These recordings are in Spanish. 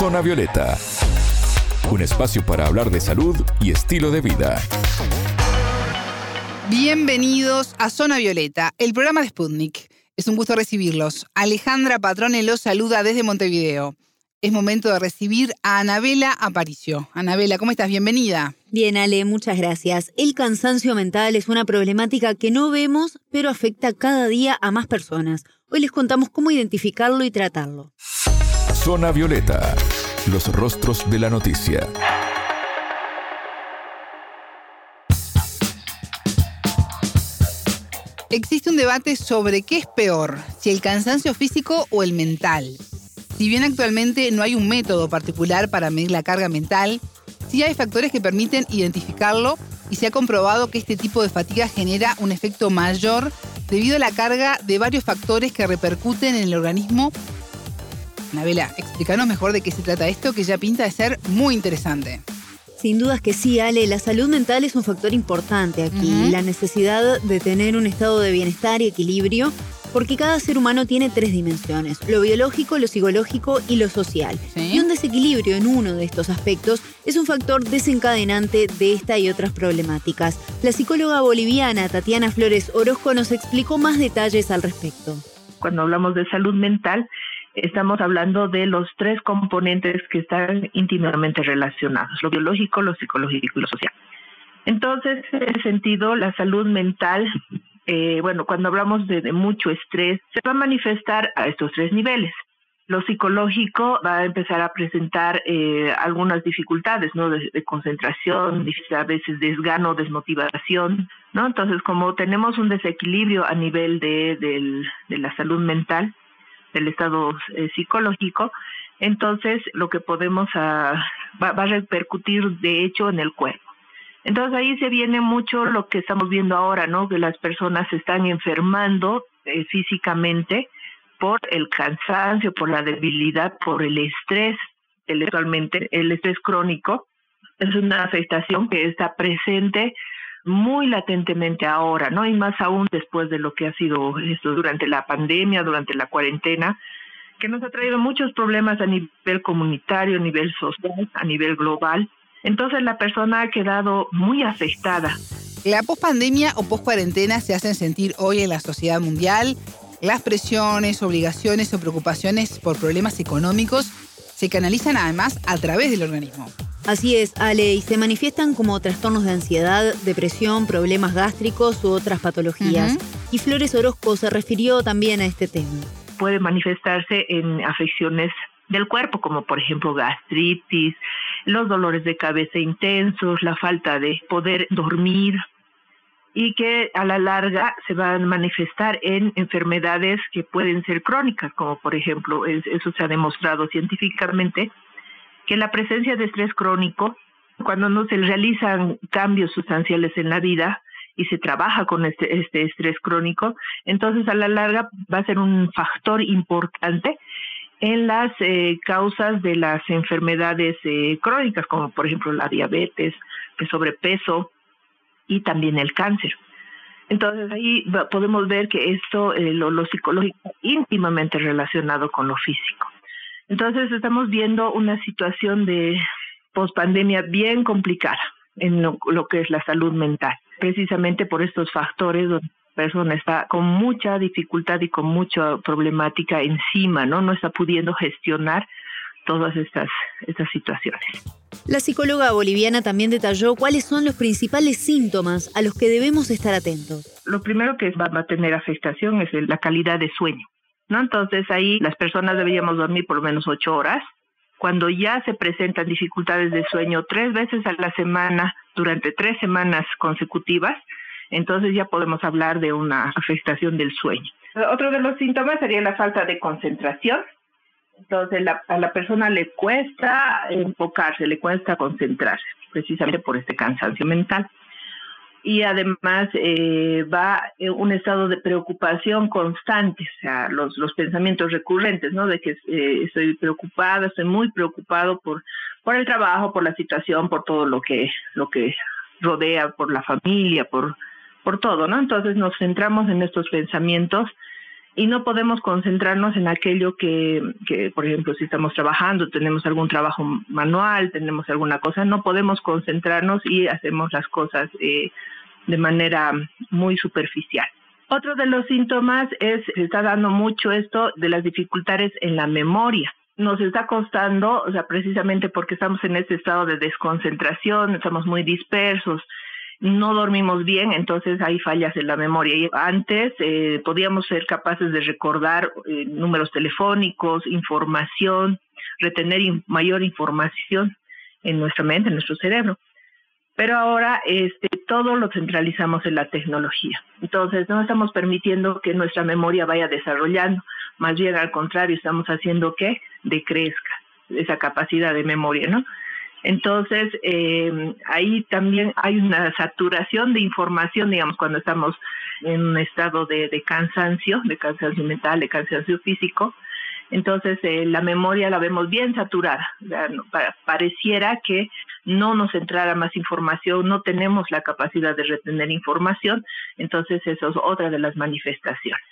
Zona Violeta, un espacio para hablar de salud y estilo de vida. Bienvenidos a Zona Violeta, el programa de Sputnik. Es un gusto recibirlos. Alejandra Patrone los saluda desde Montevideo. Es momento de recibir a Anabela Aparicio. Anabela, ¿cómo estás? Bienvenida. Bien, Ale, muchas gracias. El cansancio mental es una problemática que no vemos, pero afecta cada día a más personas. Hoy les contamos cómo identificarlo y tratarlo. Zona Violeta, los rostros de la noticia. Existe un debate sobre qué es peor, si el cansancio físico o el mental. Si bien actualmente no hay un método particular para medir la carga mental, sí hay factores que permiten identificarlo y se ha comprobado que este tipo de fatiga genera un efecto mayor debido a la carga de varios factores que repercuten en el organismo. Navela, explícanos mejor de qué se trata esto, que ya pinta de ser muy interesante. Sin dudas que sí, Ale. La salud mental es un factor importante aquí. La necesidad de tener un estado de bienestar y equilibrio, porque cada ser humano tiene tres dimensiones, lo biológico, lo psicológico y lo social. Y un desequilibrio en uno de estos aspectos es un factor desencadenante de esta y otras problemáticas. La psicóloga boliviana Tatiana Flores Orozco nos explicó más detalles al respecto. Cuando hablamos de salud mental, estamos hablando de los tres componentes que están íntimamente relacionados, lo biológico, lo psicológico y lo social. Entonces, en ese sentido, la salud mental, eh, bueno, cuando hablamos de, mucho estrés, se va a manifestar a estos tres niveles. Lo psicológico va a empezar a presentar eh, algunas dificultades, ¿no? De, concentración, a veces desgano, desmotivación, ¿no? Entonces, como tenemos un desequilibrio a nivel de, de la salud mental, del estado eh, psicológico, entonces lo que podemos ah, va, a repercutir de hecho en el cuerpo. Entonces ahí se viene mucho lo que estamos viendo ahora, ¿no? Que las personas se están enfermando eh, físicamente por el cansancio, por la debilidad, por el estrés, eventualmente el estrés crónico. Es una afectación que está presente muy latentemente ahora, ¿no? Y más aún después de lo que ha sido esto durante la pandemia, durante la cuarentena, que nos ha traído muchos problemas a nivel comunitario, a nivel social, a nivel global. Entonces la persona ha quedado muy afectada. La pospandemia o poscuarentena se hacen sentir hoy en la sociedad mundial. Las presiones, obligaciones o preocupaciones por problemas económicos se canalizan además a través del organismo. Así es, Ale, y se manifiestan como trastornos de ansiedad, depresión, problemas gástricos u otras patologías. Y Flores Orozco se refirió también a este tema. Puede manifestarse en afecciones del cuerpo, como por ejemplo gastritis, los dolores de cabeza intensos, la falta de poder dormir, y que a la larga se van a manifestar en enfermedades que pueden ser crónicas, como por ejemplo, eso se ha demostrado científicamente, que la presencia de estrés crónico, cuando no se realizan cambios sustanciales en la vida y se trabaja con este, este estrés crónico, entonces a la larga va a ser un factor importante en las eh, causas de las enfermedades eh, crónicas, como por ejemplo la diabetes, el sobrepeso y también el cáncer. Entonces ahí podemos ver que esto, eh, lo, lo psicológico, íntimamente relacionado con lo físico. Entonces estamos viendo una situación de pospandemia bien complicada en lo, que es la salud mental, precisamente por estos factores donde la persona está con mucha dificultad y con mucha problemática encima, ¿no? No está pudiendo gestionar todas estas, estas situaciones. La psicóloga boliviana también detalló cuáles son los principales síntomas a los que debemos estar atentos. Lo primero que va a tener afectación es la calidad de sueño. ¿No? Entonces ahí las personas deberíamos dormir por lo menos ocho horas. Cuando ya se presentan dificultades de sueño tres veces a la semana durante tres semanas consecutivas, entonces ya podemos hablar de una afectación del sueño. Otro de los síntomas sería la falta de concentración. Entonces a la persona le cuesta enfocarse, le cuesta concentrarse, precisamente por este cansancio mental y además eh, va en un estado de preocupación constante, o sea, los, los pensamientos recurrentes, ¿no? De que eh, estoy preocupada, estoy muy preocupado por, por el trabajo, por la situación, por todo lo que, lo que rodea, por la familia, por, por todo, ¿no? Entonces nos centramos en estos pensamientos y no podemos concentrarnos en aquello que, que, por ejemplo, si estamos trabajando, tenemos algún trabajo manual, tenemos alguna cosa, no podemos concentrarnos y hacemos las cosas eh, de manera muy superficial. Otro de los síntomas es, se está dando mucho esto de las dificultades en la memoria. Nos está costando, o sea, precisamente porque estamos en este estado de desconcentración, estamos muy dispersos, no dormimos bien, entonces hay fallas en la memoria. Y antes eh, podíamos ser capaces de recordar eh, números telefónicos, información, retener mayor información en nuestra mente, en nuestro cerebro. Pero ahora este, todo lo centralizamos en la tecnología. Entonces no estamos permitiendo que nuestra memoria vaya desarrollando, más bien al contrario, estamos haciendo que decrezca esa capacidad de memoria, ¿no? Entonces, eh, ahí también hay una saturación de información, digamos, cuando estamos en un estado de, cansancio, de cansancio mental, de cansancio físico. Entonces, eh, la memoria la vemos bien saturada. pareciera que no nos entrara más información, no tenemos la capacidad de retener información. Entonces, eso es otra de las manifestaciones.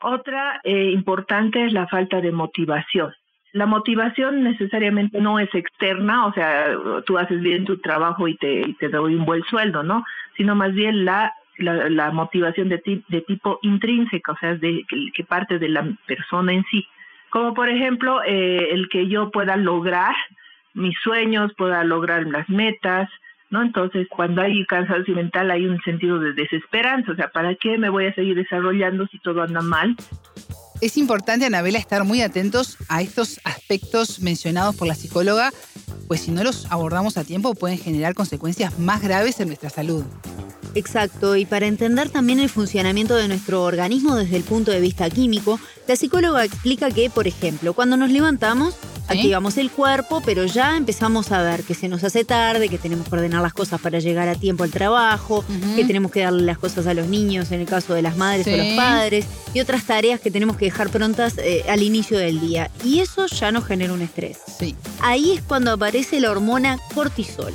Otra eh, importante es la falta de motivación la motivación necesariamente no es externa, o sea, tú haces bien tu trabajo y te, te doy un buen sueldo, ¿no? Sino más bien la, la, motivación de, de tipo intrínseca, o sea, de, que, parte de la persona en sí. Como por ejemplo, eh, el que yo pueda lograr mis sueños, pueda lograr las metas, ¿no? Entonces, cuando hay cansancio mental hay un sentido de desesperanza, o sea, ¿para qué me voy a seguir desarrollando si todo anda mal? Es importante, Anabela, estar muy atentos a estos aspectos mencionados por la psicóloga, pues si no los abordamos a tiempo pueden generar consecuencias más graves en nuestra salud. Exacto, y para entender también el funcionamiento de nuestro organismo desde el punto de vista químico, la psicóloga explica que, por ejemplo, cuando nos levantamos, activamos el cuerpo, pero ya empezamos a ver que se nos hace tarde, que tenemos que ordenar las cosas para llegar a tiempo al trabajo, que tenemos que darle las cosas a los niños en el caso de las madres o los padres, y otras tareas que tenemos que dejar prontas eh, al inicio del día. Y eso ya nos genera un estrés. Ahí es cuando aparece la hormona cortisol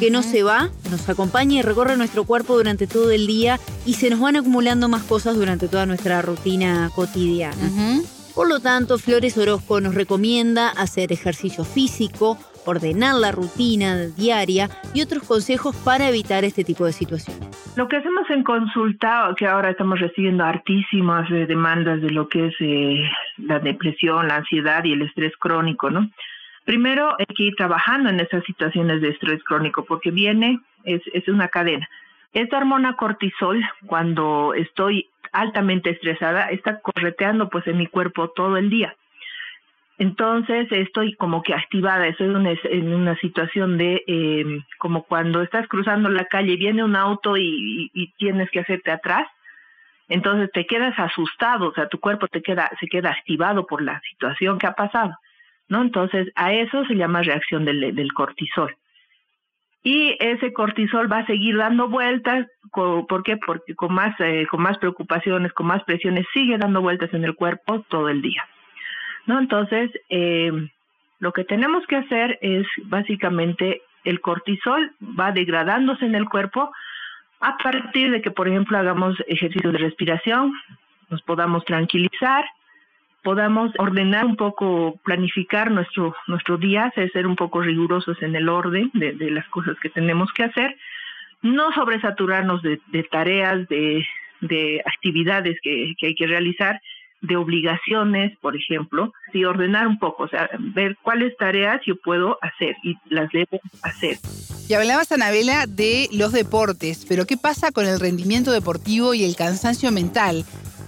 que no se va, nos acompaña y recorre nuestro cuerpo durante todo el día y se nos van acumulando más cosas durante toda nuestra rutina cotidiana. Por lo tanto, Flores Orozco nos recomienda hacer ejercicio físico, ordenar la rutina diaria y otros consejos para evitar este tipo de situaciones. Lo que hacemos en consulta, que ahora estamos recibiendo hartísimas eh, demandas de lo que es eh, la depresión, la ansiedad y el estrés crónico, ¿no? Primero hay que ir trabajando en esas situaciones de estrés crónico porque viene, es, es una cadena. Esta hormona cortisol, cuando estoy altamente estresada, está correteando pues en mi cuerpo todo el día. Entonces estoy como que activada, estoy en una, situación de em, como cuando estás cruzando la calle y viene un auto y, y, tienes que hacerte atrás, entonces te quedas asustado, o sea, tu cuerpo te queda, se queda activado por la situación que ha pasado, ¿no? Entonces a eso se llama reacción del, del cortisol y ese cortisol va a seguir dando vueltas, ¿por qué? Porque con más, eh, con más preocupaciones, con más presiones, sigue dando vueltas en el cuerpo todo el día. ¿No? Entonces, eh, lo que tenemos que hacer es básicamente el cortisol va degradándose en el cuerpo a partir de que, por ejemplo, hagamos ejercicios de respiración, nos podamos tranquilizar, podamos ordenar un poco, planificar nuestro, nuestro día, ser un poco rigurosos en el orden de, las cosas que tenemos que hacer, no sobresaturarnos de, tareas, de, actividades que, hay que realizar, de obligaciones, por ejemplo, y ordenar un poco, o sea, ver cuáles tareas yo puedo hacer y las debo hacer. Y hablabas, Anabela, de los deportes, pero ¿qué pasa con el rendimiento deportivo y el cansancio mental?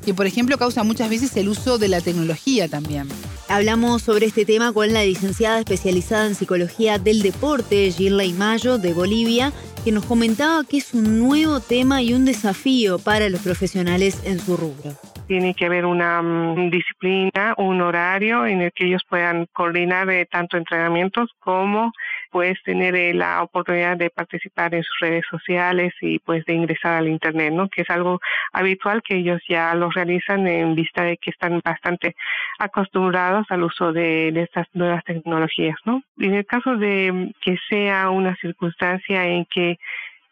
Que por ejemplo causa muchas veces el uso de la tecnología también. Hablamos sobre este tema con la licenciada especializada en psicología del deporte, Girley Mayo, de Bolivia, que nos comentaba que es un nuevo tema y un desafío para los profesionales en su rubro tiene que haber una mm, disciplina, un horario en el que ellos puedan coordinar eh, tanto entrenamientos como pues tener eh, la oportunidad de participar en sus redes sociales y pues de ingresar al internet, ¿no? Que es algo habitual que ellos ya lo realizan en vista de que están bastante acostumbrados al uso de, estas nuevas tecnologías, ¿no? En el caso de que sea una circunstancia en que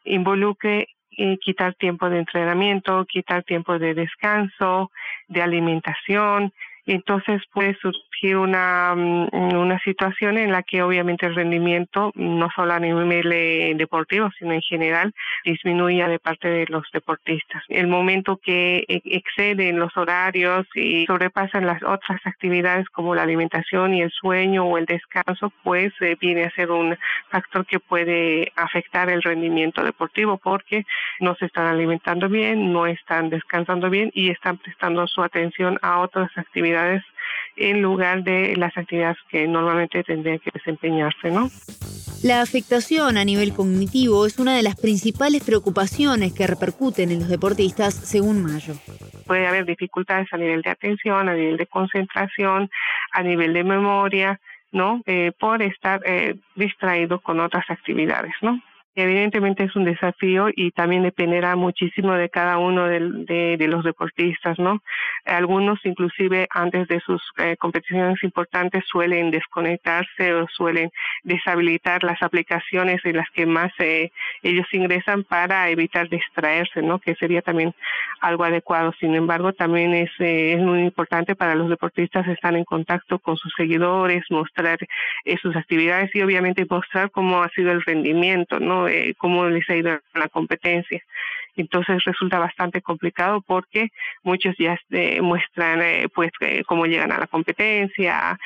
involucre eh, quitar tiempo de entrenamiento, quitar tiempo de descanso, de alimentación, entonces puede surgir una, mm, una situación en la que obviamente el rendimiento, no solo a nivel eh, deportivo, sino en general, disminuye de parte de los deportistas. El momento que e, exceden los horarios y sobrepasan las otras actividades como la alimentación y el sueño o el descanso, pues eh, viene a ser un factor que puede afectar el rendimiento deportivo porque no se están alimentando bien, no están descansando bien y están prestando su atención a otras actividades en lugar de las actividades que normalmente tendrían que desempeñarse, ¿no? La afectación a nivel cognitivo es una de las principales preocupaciones que repercuten en los deportistas, según Mayo. Puede haber dificultades a nivel de atención, a nivel de concentración, a nivel de memoria, ¿no? Eh, por estar eh, distraído con otras actividades, ¿no? Evidentemente es un desafío y también dependerá muchísimo de cada uno de, los deportistas, ¿no? Algunos inclusive antes de sus eh, competiciones importantes suelen desconectarse o suelen deshabilitar las aplicaciones en las que más eh, ellos ingresan para evitar distraerse, ¿no? Que sería también algo adecuado. Sin embargo, también es, eh, es muy importante para los deportistas estar en contacto con sus seguidores, mostrar sus actividades y obviamente mostrar cómo ha sido el rendimiento, ¿no? Eh, cómo les ha ido la competencia. Entonces resulta bastante complicado porque muchos ya eh, muestran eh, pues eh, cómo llegan a la competencia,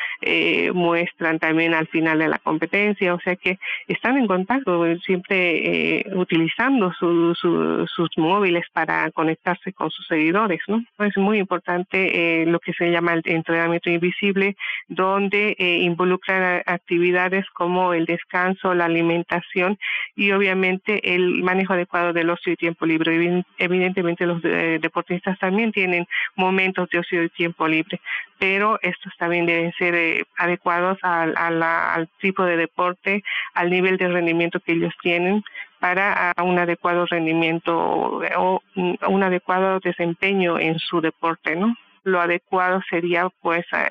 muestran también al final de la competencia, o sea que están en contacto siempre utilizando sus móviles para conectarse con sus seguidores, ¿no? Es muy importante lo que se llama el entrenamiento invisible, donde involucran actividades como el descanso, la alimentación y obviamente el manejo adecuado del ocio y tiempo libre Evidentemente los deportistas también tienen momentos de ocio y tiempo libre, pero estos también deben ser eh, adecuados al, al tipo de deporte, al nivel de rendimiento que ellos tienen para un adecuado rendimiento o un adecuado desempeño en su deporte, ¿no? Lo adecuado sería pues eh,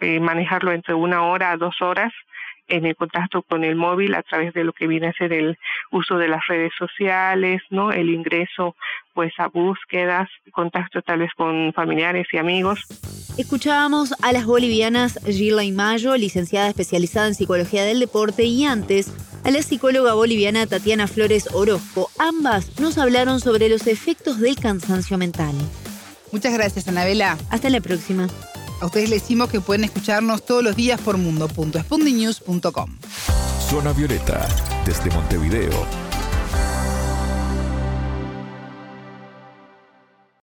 eh, manejarlo entre una hora a dos horas en el contacto con el móvil a través de lo que viene a ser el uso de las redes sociales, ¿no? El ingreso pues a búsquedas, contacto tal vez con familiares y amigos. Escuchábamos a las bolivianas Gila y Mayo, licenciada especializada en psicología del deporte, y antes a la psicóloga boliviana Tatiana Flores Orozco. Ambas nos hablaron sobre los efectos del cansancio mental. Muchas gracias, Anabela. Hasta la próxima. A ustedes les decimos que pueden escucharnos todos los días por mundo.spundinews.com. Zona Violeta, desde Montevideo,